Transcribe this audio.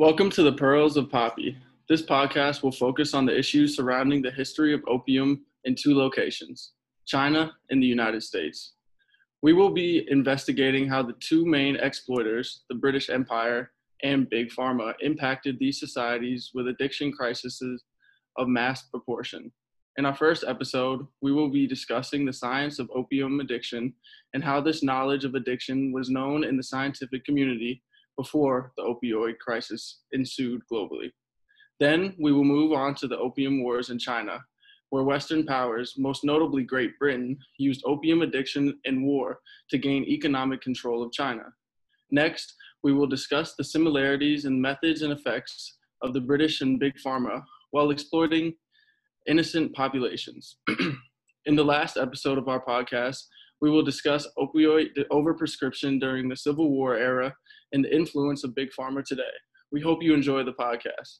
Welcome to the Perils of Poppy. This podcast will focus on the issues surrounding the history of opium in two locations China and the United States. We will be investigating how the two main exploiters, the British Empire and Big Pharma, impacted these societies with addiction crises of mass proportion. In our first episode, we will be discussing the science of opium addiction and how this knowledge of addiction was known in the scientific community before the opioid crisis ensued globally. Then we will move on to the opium wars in China, where Western powers, most notably Great Britain, used opium addiction and war to gain economic control of China. Next, we will discuss the similarities and methods and effects of the British and Big Pharma while exploiting innocent populations. In the last episode of our podcast, we will discuss opioid overprescription during the Civil War era and the influence of Big Pharma today. We hope you enjoy the podcast.